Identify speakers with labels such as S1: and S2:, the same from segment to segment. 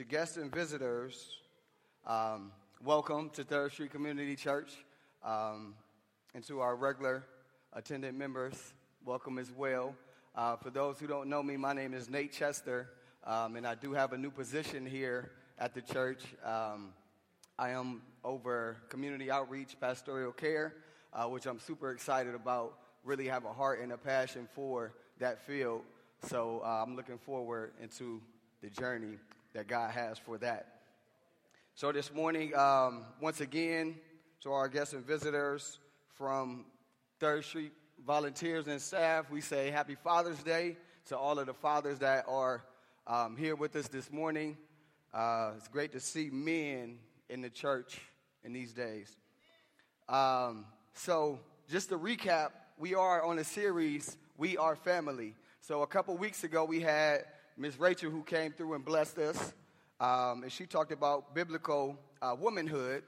S1: to guests and visitors, um, welcome to Third Street Community Church. Um, and to our regular attendant members, welcome as well. Uh, for those who don't know me, my name is Nate Chester, um, and I do have a new position here at the church. Um, I am over community outreach, pastoral care, uh, which I'm super excited about. Really have a heart and a passion for that field. So uh, I'm looking forward into the journey that God has for that. So this morning, um, once again, to our guests and visitors from Third Street volunteers and staff, we say Happy Father's Day to all of the fathers that are um, here with us this morning. Uh, it's great to see men in the church in these days. Um, so, just to recap, we are on a series, We Are Family. So, a couple weeks ago, we had Miss Rachel who came through and blessed us, um, and she talked about biblical uh, womanhood.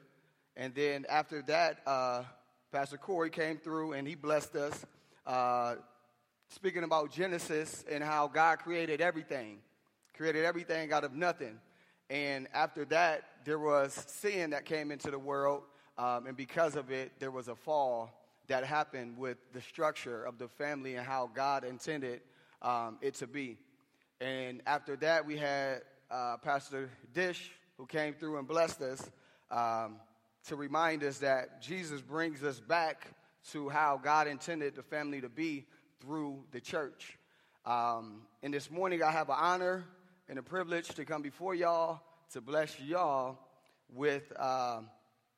S1: And then after that, uh, Pastor Corey came through and he blessed us, uh, speaking about Genesis and how God created everything, created everything out of nothing. And after that, there was sin that came into the world, um, and because of it, there was a fall that happened with the structure of the family and how God intended um, it to be. And after that, we had uh, Pastor Dish, who came through and blessed us um, to remind us that Jesus brings us back to how God intended the family to be through the church. Um, and this morning, I have an honor and a privilege to come before y'all to bless y'all with uh,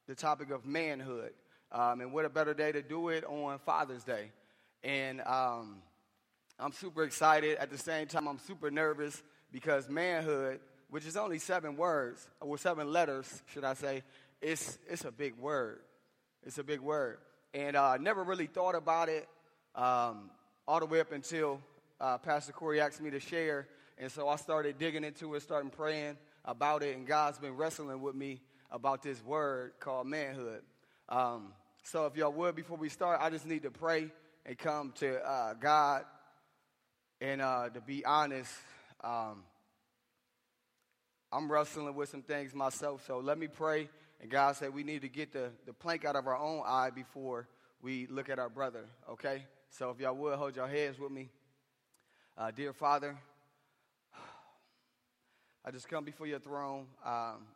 S1: the topic of manhood. Um, and what a better day to do it on Father's Day. And um, I'm super excited. At the same time, I'm super nervous because manhood, which is only seven words, or seven letters, should I say, it's, it's a big word. It's a big word. And I uh, never really thought about it um, all the way up until uh, Pastor Corey asked me to share and so I started digging into it, starting praying about it, and God's been wrestling with me about this word called manhood. Um, so if y'all would, before we start, I just need to pray and come to uh, God. And uh, to be honest, um, I'm wrestling with some things myself. So let me pray. And God said we need to get the, the plank out of our own eye before we look at our brother, okay? So if y'all would, hold your heads with me. Uh, dear Father, I just come before your throne um,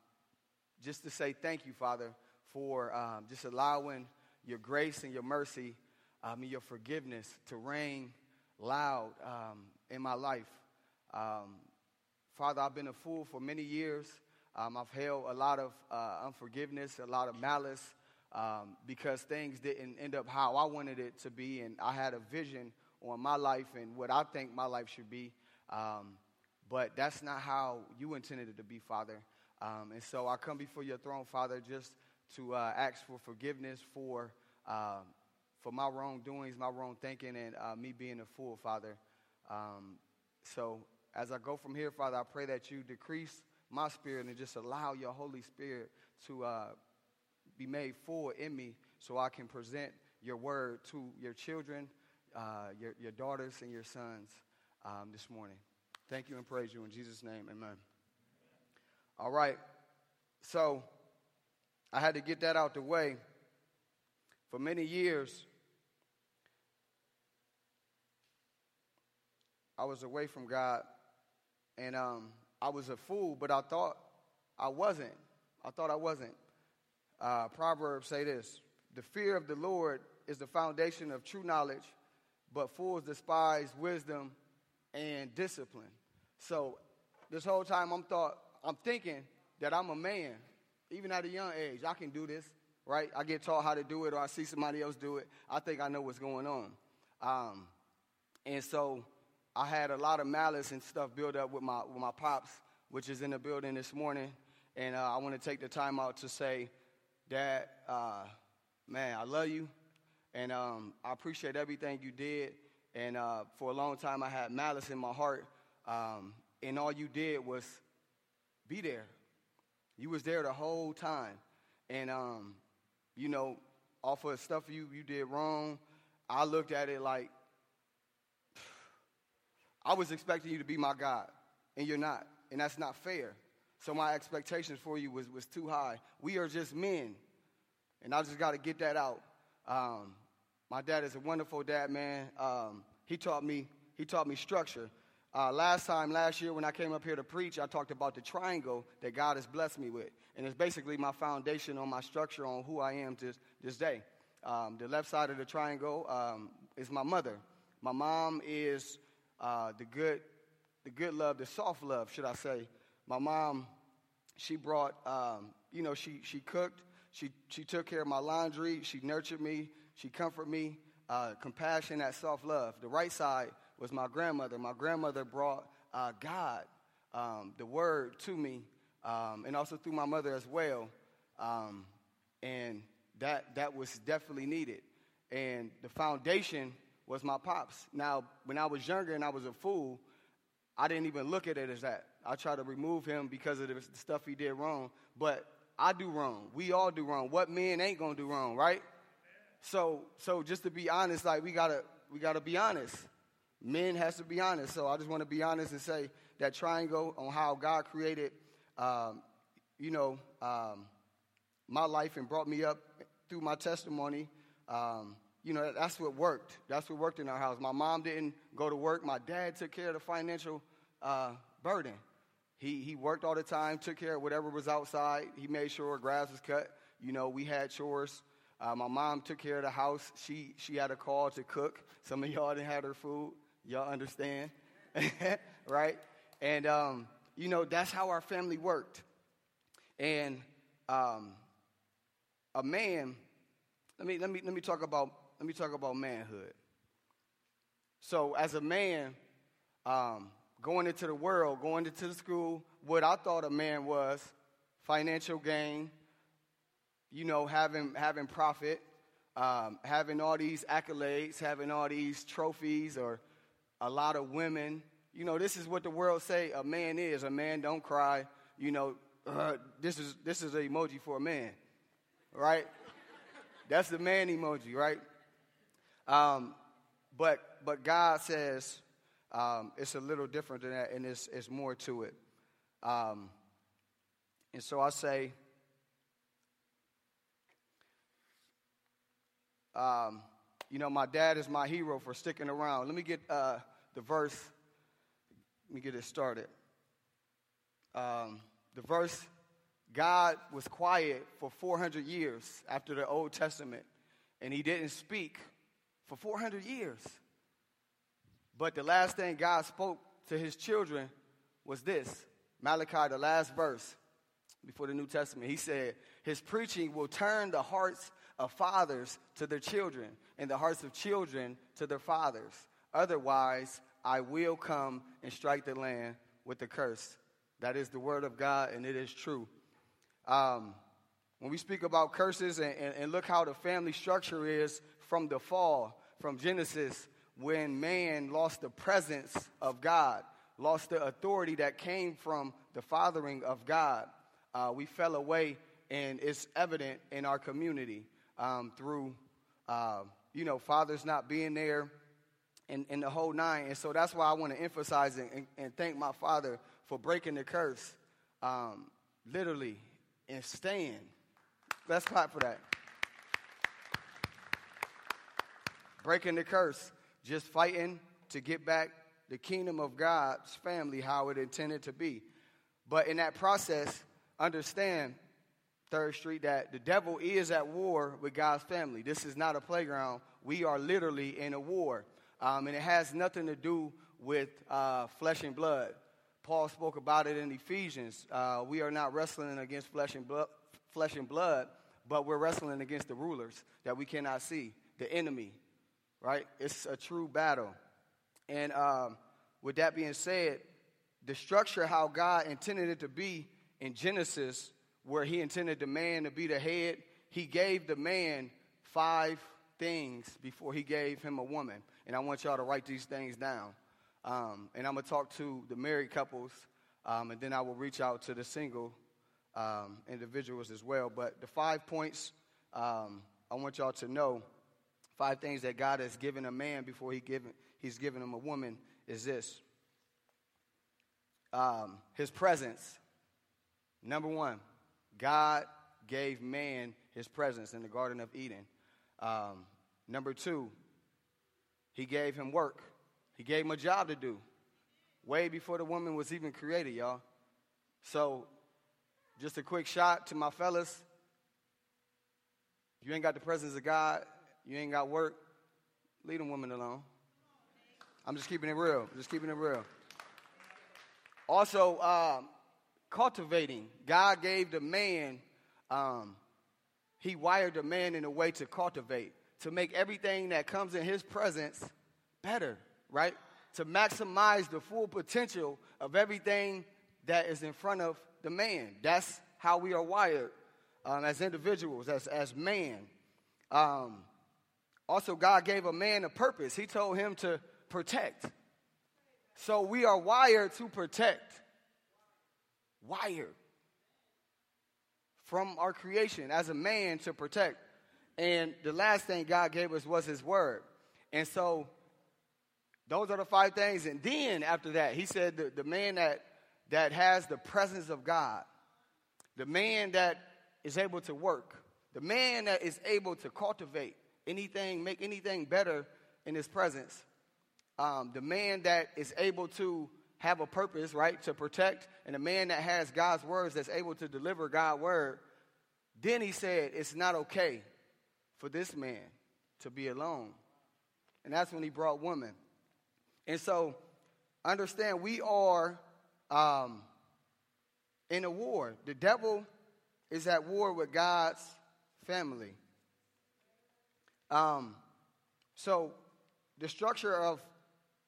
S1: just to say thank you, Father, for um, just allowing your grace and your mercy um, and your forgiveness to reign loud um, in my life. Um, Father, I've been a fool for many years. Um, I've held a lot of uh, unforgiveness, a lot of malice, because things didn't end up how I wanted it to be, and I had a vision on my life and what I think my life should be. Um, but that's not how you intended it to be, Father. Um, and so I come before your throne, Father, just to uh, ask for forgiveness for, for my wrongdoings, my wrong thinking, and uh, me being a fool, Father. Um, so as I go from here, Father, I pray that you decrease my spirit and just allow your Holy Spirit to uh, be made full in me so I can present your word to your children, uh, your, your daughters, and your sons um, this morning. Thank you and praise you in Jesus' name. Amen. All right. So I had to get that out the way. For many years, I was away from God, and um, I was a fool, but I thought I wasn't. I thought I wasn't. Uh, Proverbs say this The fear of the Lord is the foundation of true knowledge, but fools despise wisdom and discipline. So this whole time I'm thought I'm thinking that I'm a man, even at a young age. I can do this, right? I get taught how to do it, or I see somebody else do it. I think I know what's going on. Um, and so I had a lot of malice and stuff built up with my with my pops, which is in the building this morning. And uh, I want to take the time out to say, Dad, uh, man, I love you, and um, I appreciate everything you did. And uh, for a long time, I had malice in my heart um, and all you did was be there. You was there the whole time. And, um, you know, off of stuff you, you did wrong, I looked at it like, I was expecting you to be my God, and you're not. And that's not fair. So my expectations for you was, was too high. We are just men. And I just got to get that out. Um, my dad is a wonderful dad, man. Um, he taught me he taught me structure. Uh, last time, last year, when I came up here to preach, I talked about the triangle that God has blessed me with. And it's basically my foundation on my structure on who I am to this day. Um, the left side of the triangle um, is my mother. My mom is uh, the good, the good love, the soft love, should I say. My mom, she brought, um, you know, she, she cooked, she, she took care of my laundry, she nurtured me, she comforted me, uh, compassion, that soft love. The right side was my grandmother. My grandmother brought uh, God, um, the word, to me, um, and also through my mother as well. Um, and that, that was definitely needed. And the foundation was my pops. Now, when I was younger and I was a fool, I didn't even look at it as that. I tried to remove him because of the stuff he did wrong. But I do wrong. We all do wrong. What men ain't gonna do wrong, right? So, so just to be honest, like we gotta, we gotta be honest. Men has to be honest. So I just want to be honest and say that triangle on how God created, um, you know, um, my life and brought me up through my testimony. Um, you know, that's what worked. That's what worked in our house. My mom didn't go to work. My dad took care of the financial uh, burden. He, he worked all the time, took care of whatever was outside. He made sure grass was cut. You know, we had chores. Uh, my mom took care of the house. She, she had a call to cook. Some of y'all didn't have her food. Y'all understand? right? And, um, you know, that's how our family worked. And um, a man, let me, let, me, let, me talk about, let me talk about manhood. So, as a man, um, going into the world, going into the school, what I thought a man was financial gain, you know, having, having profit, um, having all these accolades, having all these trophies or a lot of women. You know, this is what the world say a man is. A man don't cry. You know, uh, this is this is an emoji for a man, right? That's the man emoji, right? Um, but but God says um, it's a little different than that, and it's it's more to it. Um, and so I say. Um, you know, my dad is my hero for sticking around. Let me get uh, the verse. Let me get it started. Um, the verse God was quiet for 400 years after the Old Testament, and he didn't speak for 400 years. But the last thing God spoke to his children was this Malachi, the last verse before the New Testament. He said, His preaching will turn the hearts of fathers to their children, and the hearts of children to their fathers. Otherwise, I will come and strike the land with a curse. That is the word of God, and it is true. Um, when we speak about curses and, and, and look how the family structure is from the fall, from Genesis, when man lost the presence of God, lost the authority that came from the fathering of God, uh, we fell away, and it's evident in our community um, through, uh, you know, fathers not being there and, and the whole nine. And so that's why I want to emphasize and, and, thank my father for breaking the curse, um, literally, and staying. Let's clap for that. Breaking the curse, just fighting to get back the kingdom of God's family how it intended to be. But in that process, understand Third Street that the devil is at war with God's family. This is not a playground. We are literally in a war. Um, and it has nothing to do with uh, flesh and blood. Paul spoke about it in Ephesians. Uh, we are not wrestling against flesh and, blood, flesh and blood, but we're wrestling against the rulers that we cannot see, the enemy, right? It's a true battle. And um, with that being said, the structure how God intended it to be in Genesis where he intended the man to be the head, he gave the man five things before he gave him a woman. And I want y'all to write these things down. Um, and I'm going to talk to the married couples, um, and then I will reach out to the single um, individuals as well. But the five points um, I want y'all to know five things that God has given a man before he given, he's given him a woman is this um, his presence Number one, God gave man his presence in the Garden of Eden. Um, number two, he gave him work. He gave him a job to do way before the woman was even created, y'all. So, just a quick shot to my fellas. You ain't got the presence of God, you ain't got work, leave them women alone. I'm just keeping it real. Just keeping it real. Also, um, cultivating. God gave the man, um, he wired the man in a way to cultivate, to make everything that comes in his presence better, right? To maximize the full potential of everything that is in front of the man. That's how we are wired um, as individuals, as, as man. Um, also, God gave a man a purpose. He told him to protect. So we are wired to protect. Wired. From our creation as a man to protect. And the last thing God gave us was his word. And so those are the five things. And then after that, he said the, the man that, that has the presence of God, the man that is able to work, the man that is able to cultivate anything, make anything better in his presence, um, the man that is able to have a purpose, right, to protect, and the man that has God's words that's able to deliver God's word, then he said, It's not okay for this man to be alone. And that's when he brought woman. And so, understand, we are um, in a war. The devil is at war with God's family. Um, so, the structure of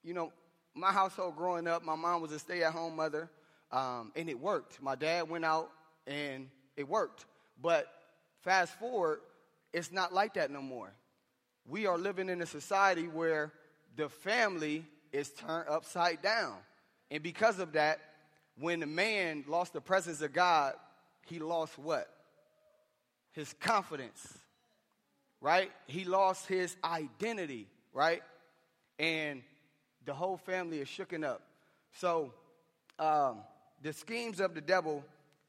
S1: you know, my household growing up, my mom was a stay at home mother, um, and it worked. My dad went out and it worked. But fast forward, it's not like that no more. We are living in a society where the family is turned upside down. And because of that, when the man lost the presence of God, he lost what? His confidence, right? He lost his identity, right? And the whole family is shooken up. So, um, the schemes of the devil,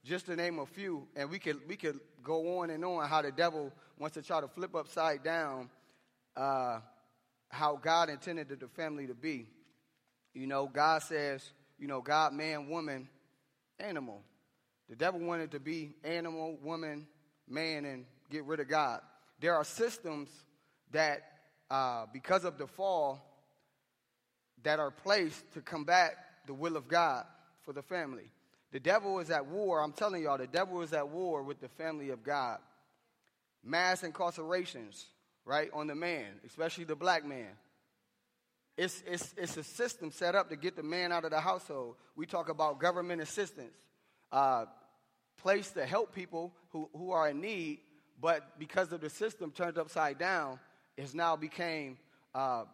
S1: just to name a few, and we could, we could go on and on how the devil wants to try to flip upside down uh, how God intended the family to be. You know, God says, you know, God, man, woman, animal. The devil wanted to be animal, woman, man, and get rid of God. There are systems that, uh, because of the fall, that are placed to combat the will of God for the family. The devil is at war. I'm telling y'all, the devil is at war with the family of God. Mass incarcerations, right, on the man, especially the black man. It's, it's, it's a system set up to get the man out of the household. We talk about government assistance, uh, placed to help people who, who are in need, but because of the system turned upside down, it's now became uh,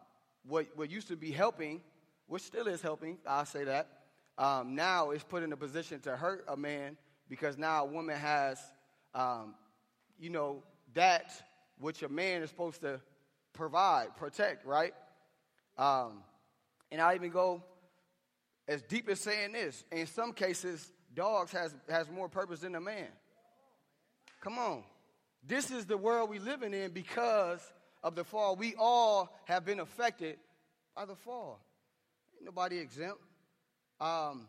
S1: what, what used to be helping, which still is helping, I'll say that, um, now is put in a position to hurt a man because now a woman has, um, you know, that which a man is supposed to provide, protect, right? Um, and I even go as deep as saying this. In some cases, dogs has, has more purpose than a man. Come on. This is the world we're living in because of the fall. We all have been affected by the fall. Ain't nobody exempt. Um,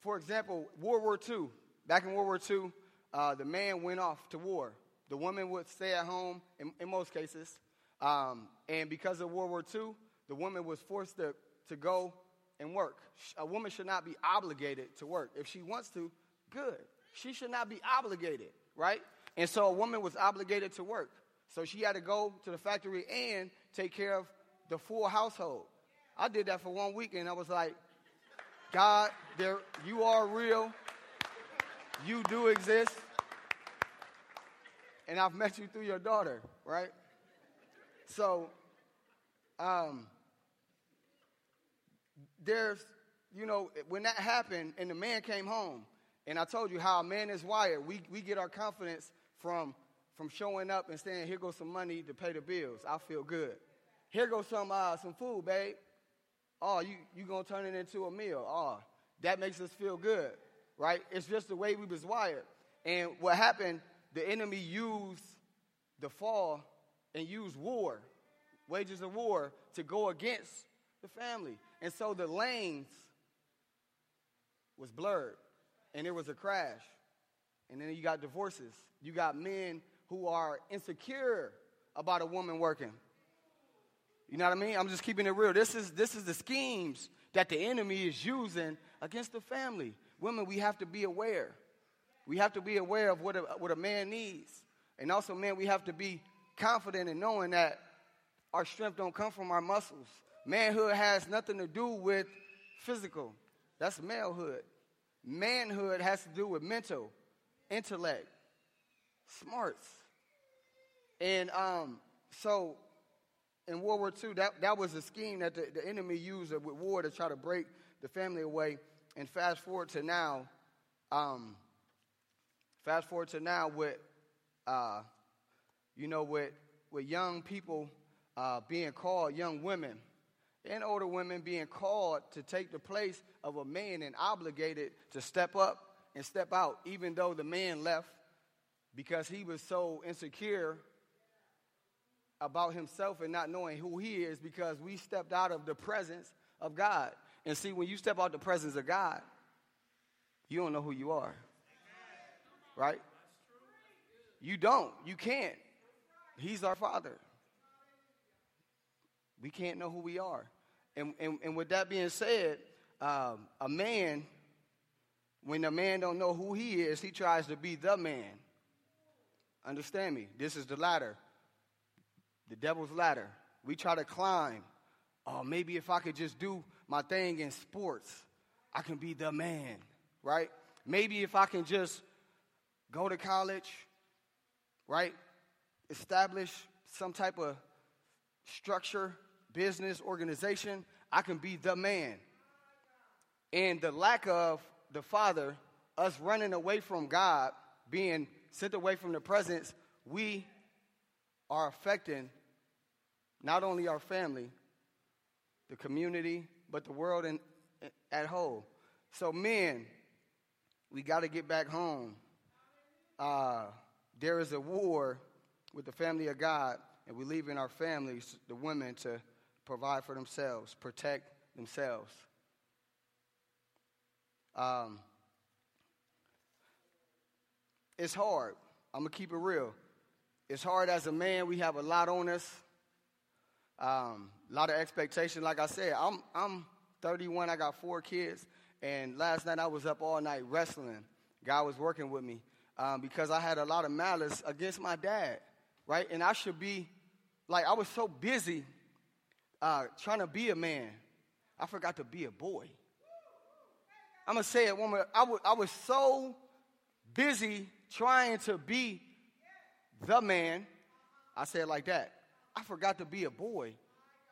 S1: for example, World War II. Back in World War II, uh, the man went off to war. The woman would stay at home in, in most cases. Um, and because of World War II, the woman was forced to, to go and work. A woman should not be obligated to work. If she wants to, good. She should not be obligated, right? And so a woman was obligated to work. So she had to go to the factory and take care of the full household. I did that for one week and I was like, God, there you are real. You do exist. And I've met you through your daughter, right? So um, there's, you know, when that happened and the man came home, and I told you how a man is wired, we, we get our confidence from from showing up and saying, here goes some money to pay the bills. I feel good. Here goes some, uh, some food, babe. Oh, you, you going to turn it into a meal. Oh, that makes us feel good. right? It's just the way we was wired. And what happened, the enemy used the fall and used war, wages of war, to go against the family. And so the lanes was blurred and there was a crash. And then you got divorces. You got men who are insecure about a woman working. You know what I mean? I'm just keeping it real. This is this is the schemes that the enemy is using against the family. Women, we have to be aware. We have to be aware of what a, what a man needs. And also, men, we have to be confident in knowing that our strength don't come from our muscles. Manhood has nothing to do with physical. That's malehood. Manhood has to do with mental, intellect, smarts. And um, so in World War II, that, that was a scheme that the, the enemy used with war to try to break the family away. And fast forward to now, um, fast forward to now with, uh, you know, with, with young people uh, being called, young women and older women being called to take the place of a man and obligated to step up and step out, even though the man left because he was so insecure about himself and not knowing who he is because we stepped out of the presence of God. And see, when you step out the presence of God, you don't know who you are. Right? You don't. You can't. He's our Father. We can't know who we are. And, and, and with that being said, um, a man, when a man don't know who he is, he tries to be the man. Understand me? This is the ladder the devil's ladder. We try to climb. Oh, maybe if I could just do my thing in sports, I can be the man, right? Maybe if I can just go to college, right? Establish some type of structure, business, organization, I can be the man. And the lack of the Father, us running away from God, being sent away from the presence, we are affecting not only our family, the community, but the world in, at whole. So, men, we got to get back home. Uh, there is a war with the family of God, and we leave in our families, the women, to provide for themselves, protect themselves. Um, it's hard. I'm going to keep it real. It's hard as a man. We have a lot on us. Um, a lot of expectation. Like I said, I'm, I'm 31, I got four kids, and last night I was up all night wrestling. God was working with me um, because I had a lot of malice against my dad, right? And I should be, like, I was so busy uh, trying to be a man, I forgot to be a boy. I'm gonna say it one more. I, w- I was so busy trying to be the man. I say it like that. I forgot to be a boy,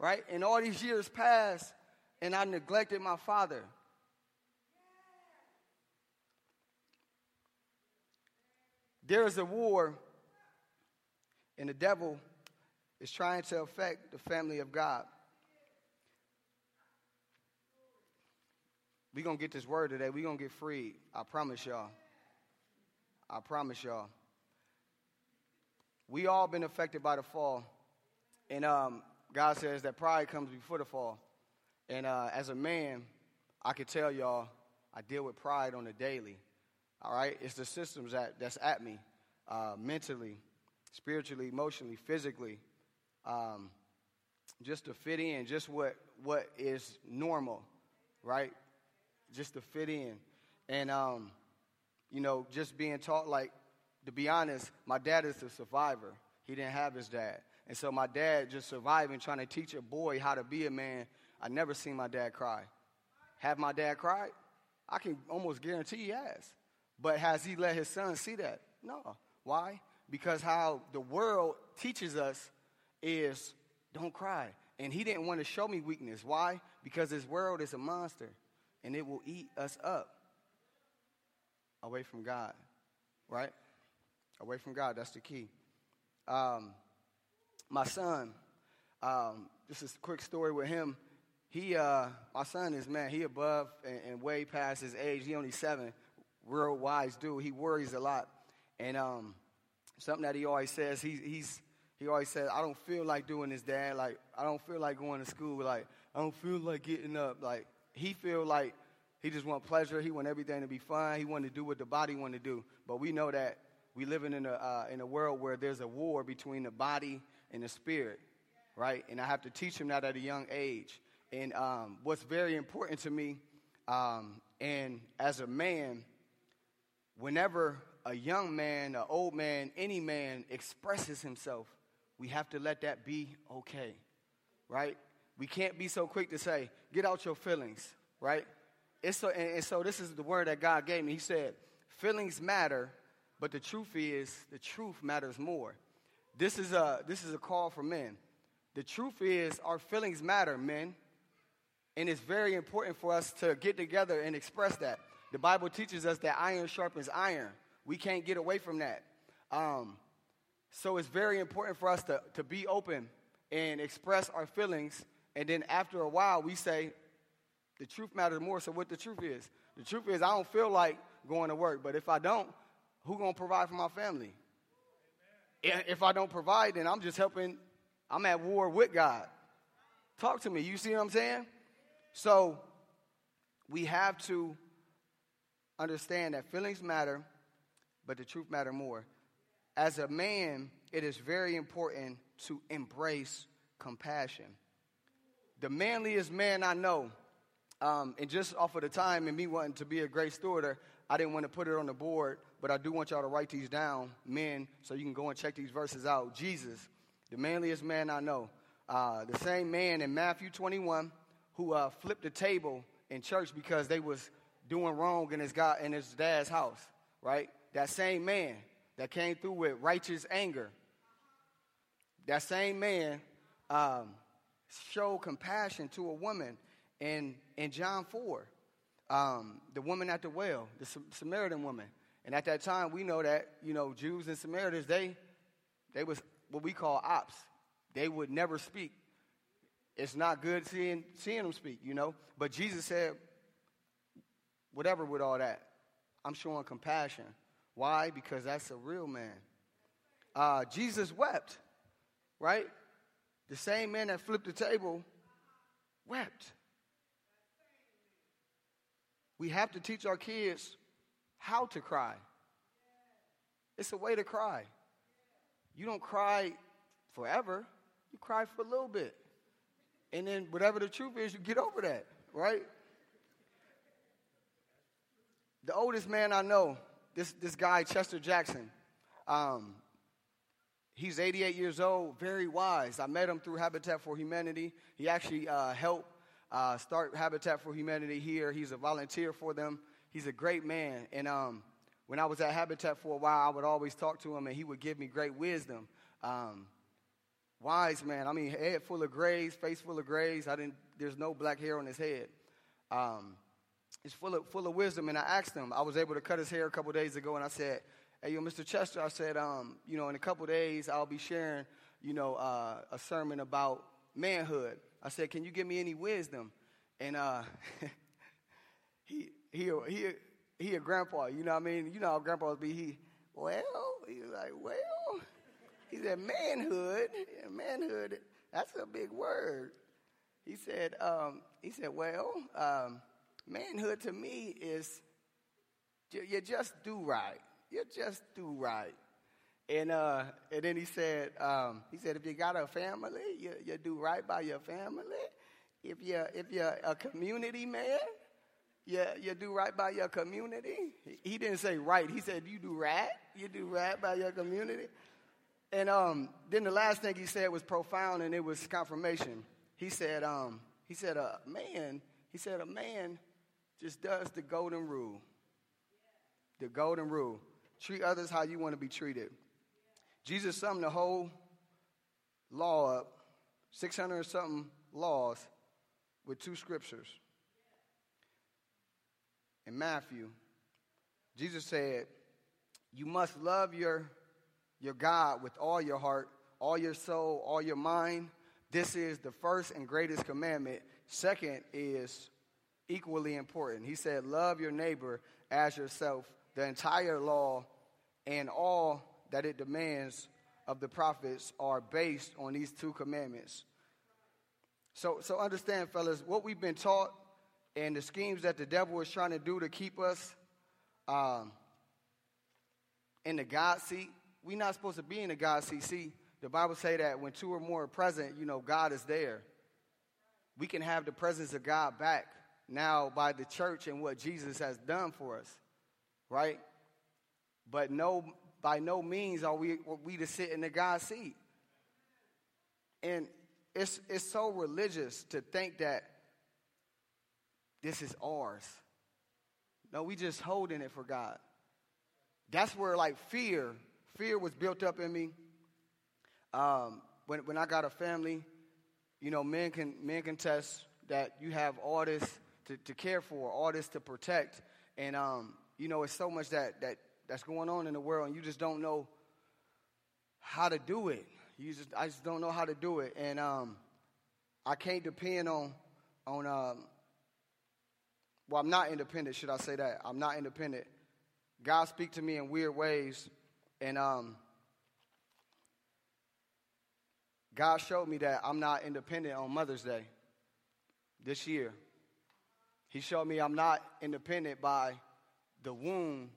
S1: right? And all these years passed, and I neglected my father. There is a war, and the devil is trying to affect the family of God. We're going to get this word today. We're going to get free. I promise y'all. I promise y'all. We all been affected by the fall. And um, God says that pride comes before the fall. And uh, as a man, I can tell y'all, I deal with pride on a daily. All right? It's the systems that, that's at me uh, mentally, spiritually, emotionally, physically, um, just to fit in, just what, what is normal, right? Just to fit in. And, um, you know, just being taught, like, to be honest, my dad is a survivor. He didn't have his dad. And so my dad just surviving, trying to teach a boy how to be a man. I never seen my dad cry. Have my dad cried? I can almost guarantee he has. But has he let his son see that? No. Why? Because how the world teaches us is don't cry. And he didn't want to show me weakness. Why? Because this world is a monster and it will eat us up away from God. Right? Away from God. That's the key. Um, my son, um, this is a quick story with him. He, uh, my son is man, he above and, and, way past his age. He only seven. real wise dude. He worries a lot. And um, something that he always says, he, he's, he always says, I don't feel like doing this, Dad. Like, I don't feel like going to school. Like, I don't feel like getting up. Like, he feel like he just want pleasure. He want everything to be fun. He want to do what the body want to do. But we know that we living in a, uh, in a world where there's a war between the body and the spirit, right? And I have to teach him that at a young age. And um, what's very important to me, um, and as a man, whenever a young man, an old man, any man expresses himself, we have to let that be okay, right? We can't be so quick to say, get out your feelings, right? It's so, and, and so this is the word that God gave me. He said, feelings matter, but the truth is, the truth matters more. This is a, this is a call for men. The truth is, our feelings matter, men. And it's very important for us to get together and express that. The Bible teaches us that iron sharpens iron. We can't get away from that. Um, so it's very important for us to, to be open and express our feelings. And then after a while, we say, the truth matters more. So what the truth is? The truth is, I don't feel like going to work. But if I don't, who to provide for my family? Amen. If I don't provide, then I'm just helping, I'm at war with God. Talk to me. You see what I'm saying? So we have to understand that feelings matter, but the truth matter more. As a man, it is very important to embrace compassion. The manliest man I know, um, and just off of the time and me wanting to be a great stewarder, I didn't want to put it on the board, but I do want y'all to write these down, men, so you can go and check these verses out. Jesus, the manliest man I know, uh, the same man in Matthew 21 who uh, flipped the table in church because they was doing wrong in his God in his dad's house, right? That same man that came through with righteous anger. That same man um, showed compassion to a woman in in John four, um, the woman at the well, the Samaritan woman. And at that time, we know that you know Jews and Samaritans they they was what we call ops. They would never speak it's not good seeing, seeing them speak, you know. But Jesus said, whatever with all that, I'm showing compassion. Why? Because that's a real man. Uh, Jesus wept, right? The same man that flipped the table wept. We have to teach our kids how to cry. It's a way to cry. You don't cry forever, you cry for a little bit. And then whatever the truth is, you get over that, right? The oldest man I know, this, this guy, Chester Jackson, um, he's 88 years old, very wise. I met him through Habitat for Humanity. He actually uh, helped uh, start Habitat for Humanity here. He's a volunteer for them. He's a great man. And um, when I was at Habitat for a while, I would always talk to him, and he would give me great wisdom. Um, Wise man. I mean, head full of grays, face full of grays. I didn't. There's no black hair on his head. Um, it's full of full of wisdom. And I asked him. I was able to cut his hair a couple days ago, and I said, "Hey, yo, Mr. Chester," I said, um, you know, in a couple days I'll be sharing, you know, uh, a sermon about manhood. I said, "Can you give me any wisdom?" And uh, he he he he a grandpa. You know what I mean? You know how grandpas be. He well, he was like, well. He said, manhood, manhood, that's a big word. He said, um, he said, well, um, manhood to me is you just do right. You just do right. And, uh, and then he said, um, he said, if you got a family, you, you do right by your family. If you're, if you're a community man, you, you do right by your community. He, didn't say right. He said, you do right. You do right by your community. And um, then the last thing he said was profound, and it was confirmation. He said, um, he said, a man, he said, a man just does the golden rule. The golden rule. Treat others how you want to be treated. Jesus summed the whole law up, 600 something laws, with two scriptures. In Matthew, Jesus said, You must love your your God with all your heart, all your soul, all your mind. This is the first and greatest commandment. Second is equally important. He said, Love your neighbor as yourself. The entire law and all that it demands of the prophets are based on these two commandments. So, so understand, fellas, what we've been taught and the schemes that the devil is trying to do to keep us um, in the God seat. We're not supposed to be in the God seat. See, the Bible say that when two or more are present, you know, God is there. We can have the presence of God back now by the church and what Jesus has done for us, right? But no, by no means are we, we to sit in the God seat. And it's, it's so religious to think that this is ours. No, we just holding it for God. That's where like fear, fear was built up in me. Um, when, when I got a family, you know, men can men can test that you have all this to, to care for, all this to protect, and um, you know, it's so much that that that's going on in the world, and you just don't know how to do it. You just I just don't know how to do it, and um, I can't depend on on um, well, I'm not independent, should I say that? I'm not independent. God speak to me in weird ways, and um, God showed me that I'm not independent on Mother's Day this year. He showed me I'm not independent by the wound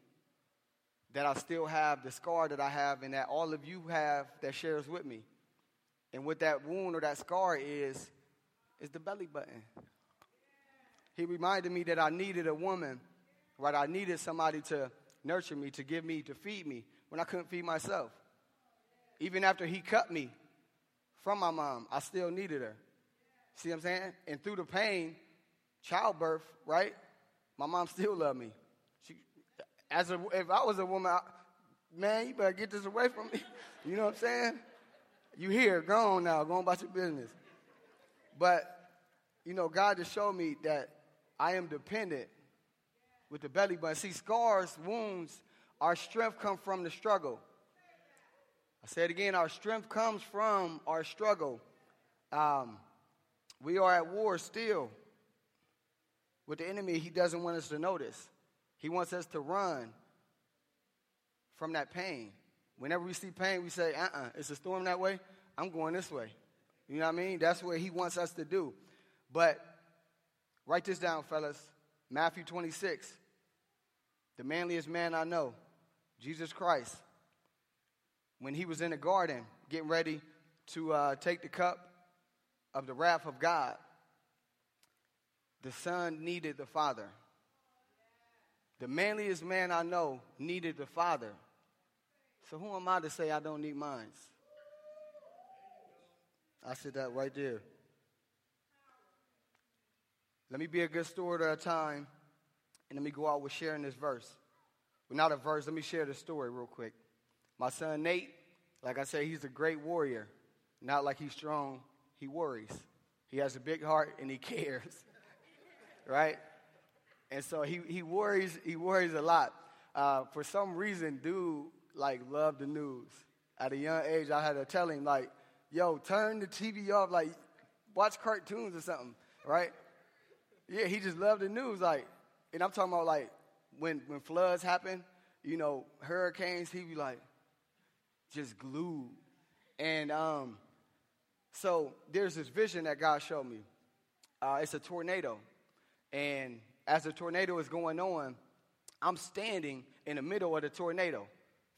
S1: that I still have, the scar that I have, and that all of you have that shares with me. And what that wound or that scar is, is the belly button. He reminded me that I needed a woman, right? I needed somebody to nurture me, to give me, to feed me when I couldn't feed myself. Even after he cut me from my mom, I still needed her. See what I'm saying? And through the pain, childbirth, right? My mom still loved me. As a, if I was a woman, I, man, you better get this away from me. You know what I'm saying? You here, go on now, go on about your business. But, you know, God just showed me that I am dependent with the belly button. See, scars, wounds, our strength come from the struggle. I say it again, our strength comes from our struggle. Um, we are at war still with the enemy. He doesn't want us to notice. He wants us to run from that pain. Whenever we see pain, we say, uh uh-uh, uh, it's a storm that way. I'm going this way. You know what I mean? That's what he wants us to do. But write this down, fellas. Matthew 26. The manliest man I know, Jesus Christ, when he was in the garden getting ready to uh, take the cup of the wrath of God, the son needed the father. The manliest man I know needed the father. So who am I to say I don't need mines? I said that right there. Let me be a good steward at a time, and let me go out with sharing this verse. Well, not a verse, let me share the story real quick. My son Nate, like I said, he's a great warrior. Not like he's strong, he worries. He has a big heart and he cares. right? And so he, he worries, he worries a lot. Uh, for some reason, dude like loved the news. At a young age, I had to tell him, like, yo, turn the TV off, like, watch cartoons or something, right? Yeah, he just loved the news, like, and I'm talking about like when when floods happen, you know, hurricanes, He'd be like just glued. And um, so there's this vision that God showed me. Uh, it's a tornado, and as the tornado is going on, I'm standing in the middle of the tornado,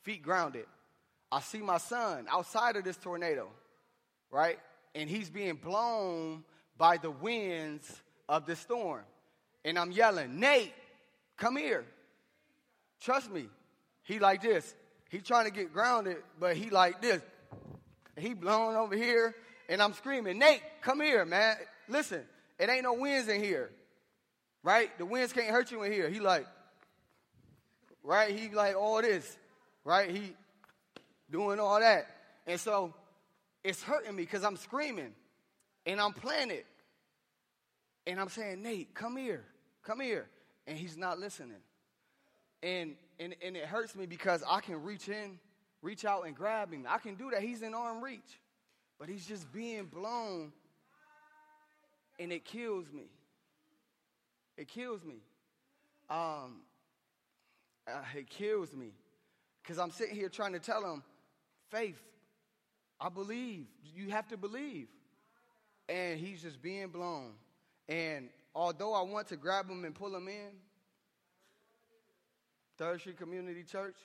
S1: feet grounded. I see my son outside of this tornado, right? And he's being blown by the winds of the storm. And I'm yelling, Nate, come here. Trust me. He like this. He trying to get grounded, but he like this. He blowing over here, and I'm screaming, Nate, come here, man. Listen, it ain't no winds in here. Right? The winds can't hurt you in here. He like, right? He like all this. Right? He doing all that. And so it's hurting me because I'm screaming and I'm playing it. And I'm saying, Nate, come here, come here. And he's not listening. And, and, and it hurts me because I can reach in, reach out and grab him. I can do that. He's in arm reach. But he's just being blown. And it kills me. It kills me. Um, uh, it kills me because I'm sitting here trying to tell him, faith, I believe. You have to believe. And he's just being blown. And although I want to grab him and pull him in, Third Street Community Church,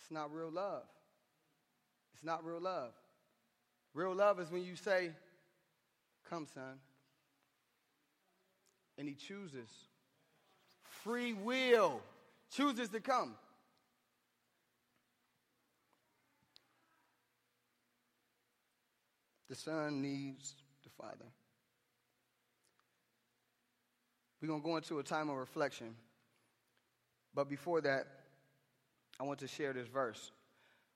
S1: it's not real love. It's not real love. Real love is when you say, Come, son. And he chooses. Free will chooses to come. The son needs the father. We're going to go into a time of reflection. But before that, I want to share this verse.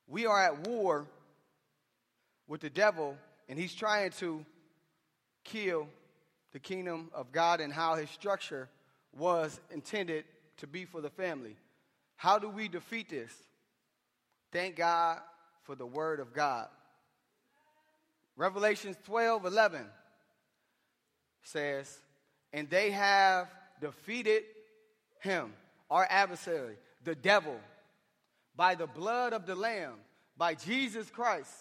S1: We are at war with the devil, and he's trying to kill the kingdom of God and how his structure was intended to be for the family. How do we defeat this? Thank God for the word of God. Revelations 12 11 says, And they have defeated him, our adversary, the devil, by the blood of the Lamb, by Jesus Christ,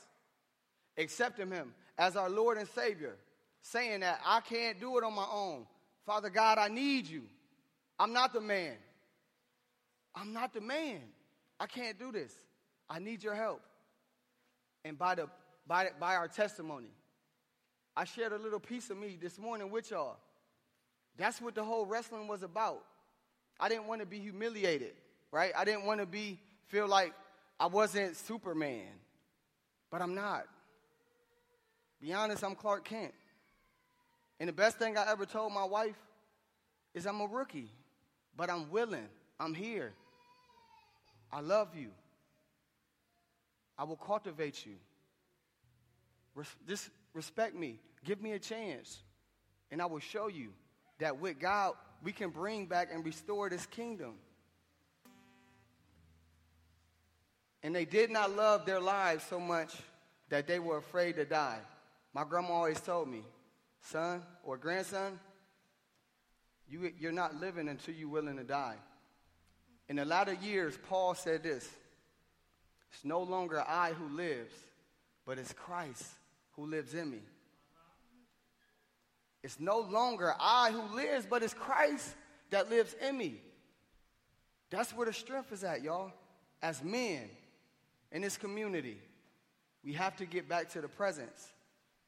S1: accepting him as our Lord and Savior, saying that I can't do it on my own. Father God, I need you. I'm not the man. I'm not the man. I can't do this. I need your help. And by, the, by, by our testimony, I shared a little piece of me this morning with y'all. That's what the whole wrestling was about. I didn't want to be humiliated, right? I didn't want to be feel like I wasn't Superman, but I'm not. Be honest, I'm Clark Kent. And the best thing I ever told my wife is I'm a rookie, but I'm willing. I'm here. I love you. I will cultivate you. Res- just respect me. Give me a chance. And I will show you that with God, we can bring back and restore this kingdom. And they did not love their lives so much that they were afraid to die. My grandma always told me, son or grandson, you, you're not living until you're willing to die. In the latter years, Paul said this It's no longer I who lives, but it's Christ who lives in me. It's no longer I who lives, but it's Christ that lives in me. That's where the strength is at, y'all. As men in this community, we have to get back to the presence.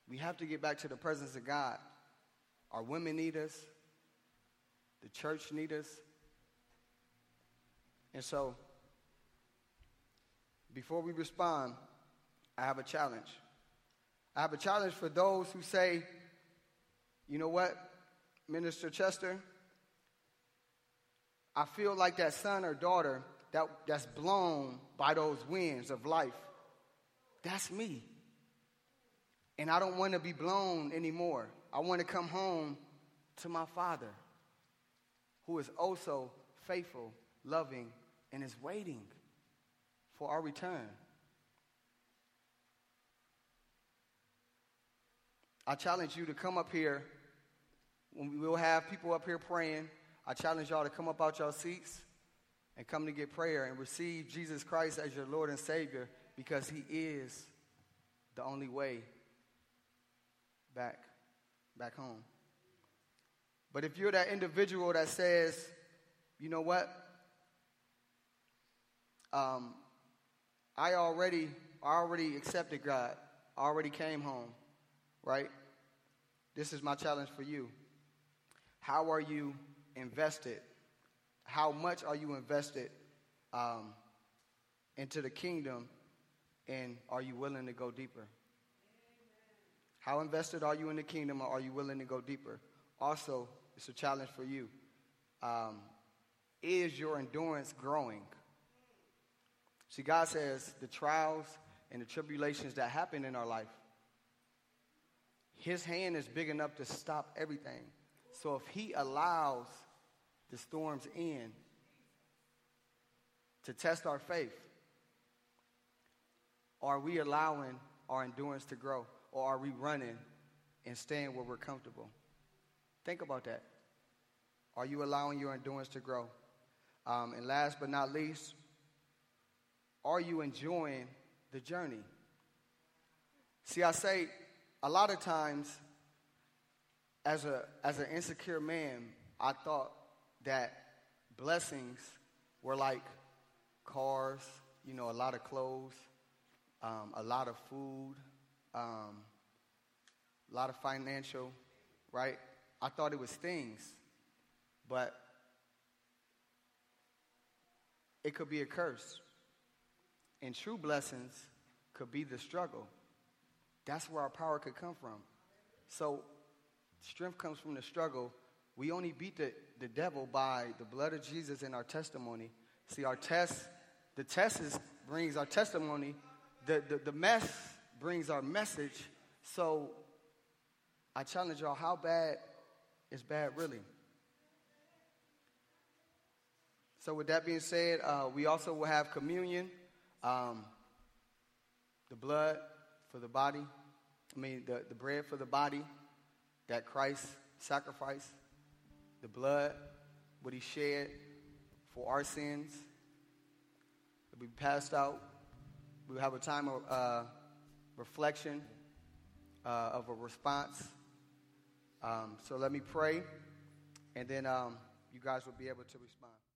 S1: We have to get back to the presence of God. Our women need us. The church need us. And so, before we respond, I have a challenge. I have a challenge for those who say, you know what, Minister Chester? I feel like that son or daughter that, that's blown by those winds of life. That's me. And I don't want to be blown anymore. I want to come home to my Father, who is also faithful, loving, and is waiting for our return. I challenge you to come up here. When we will have people up here praying, I challenge y'all to come up out your seats and come to get prayer and receive Jesus Christ as your Lord and Savior because He is the only way back, back home. But if you're that individual that says, you know what? Um, I already, I already accepted God. I already came home, right? This is my challenge for you. How are you invested? How much are you invested um, into the kingdom? And are you willing to go deeper? How invested are you in the kingdom, or are you willing to go deeper? Also, it's a challenge for you. Um, is your endurance growing? See, God says the trials and the tribulations that happen in our life, His hand is big enough to stop everything. So if He allows the storms in to test our faith, are we allowing our endurance to grow? Or are we running and staying where we're comfortable? Think about that. Are you allowing your endurance to grow? Um, and last but not least, are you enjoying the journey? See, I say a lot of times, as, a, as an insecure man, I thought that blessings were like cars, you know, a lot of clothes, um, a lot of food, um, a lot of financial, right? I thought it was things, but it could be a curse. And true blessings could be the struggle. That's where our power could come from. So, strength comes from the struggle. We only beat the, the devil by the blood of Jesus and our testimony. See, our test, the test is, brings our testimony, the, the, the mess brings our message. So, I challenge y'all how bad is bad really? So, with that being said, uh, we also will have communion, um, the blood for the body, I mean, the, the bread for the body that Christ sacrificed, the blood, what he shed for our sins. We passed out. We'll have a time of uh, reflection, uh, of a response. Um, so let me pray, and then um, you guys will be able to respond.